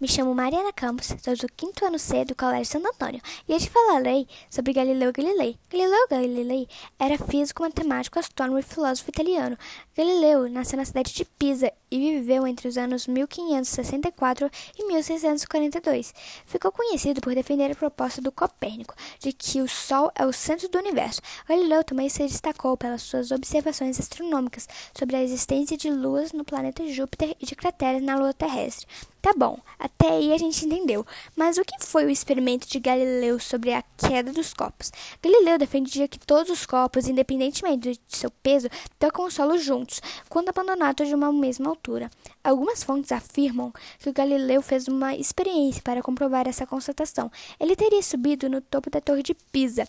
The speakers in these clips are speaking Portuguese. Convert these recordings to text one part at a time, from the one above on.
Me chamo Mariana Campos, sou do quinto ano C do Colégio Santo Antônio e te falarei sobre Galileu Galilei. Galileu Galilei era físico, matemático, astrônomo e filósofo italiano. Galileu nasceu na cidade de Pisa e viveu entre os anos 1564 e 1642. Ficou conhecido por defender a proposta do Copérnico de que o Sol é o centro do universo. Galileu também se destacou pelas suas observações astronômicas sobre a existência de luas no planeta Júpiter e de crateras na Lua terrestre. Tá bom, até aí a gente entendeu. Mas o que foi o experimento de Galileu sobre a queda dos copos? Galileu defendia que todos os copos, independentemente de seu peso, tocam o solo juntos, quando abandonados de uma mesma altura. Algumas fontes afirmam que Galileu fez uma experiência para comprovar essa constatação. Ele teria subido no topo da Torre de Pisa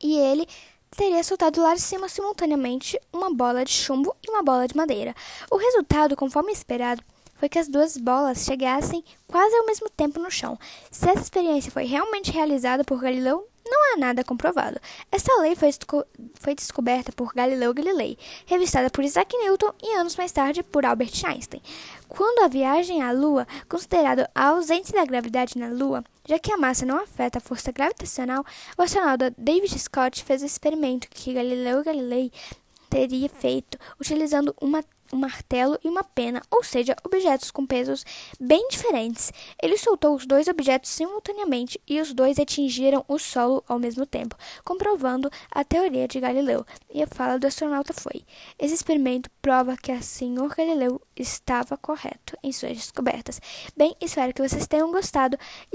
e ele teria soltado lá de cima simultaneamente uma bola de chumbo e uma bola de madeira. O resultado, conforme esperado, foi que as duas bolas chegassem quase ao mesmo tempo no chão. Se essa experiência foi realmente realizada por Galileu, não há nada comprovado. Essa lei foi, foi, descoberta por Galileu Galilei, revistada por Isaac Newton e anos mais tarde por Albert Einstein. Quando a viagem à Lua, considerado a ausência da gravidade na Lua, já que a massa não afeta a força gravitacional, o astronauta David Scott fez o experimento que Galileu Galilei teria feito utilizando uma um martelo e uma pena, ou seja, objetos com pesos bem diferentes. Ele soltou os dois objetos simultaneamente e os dois atingiram o solo ao mesmo tempo, comprovando a teoria de Galileu. E a fala do astronauta foi: Esse experimento prova que o senhor Galileu estava correto em suas descobertas. Bem, espero que vocês tenham gostado.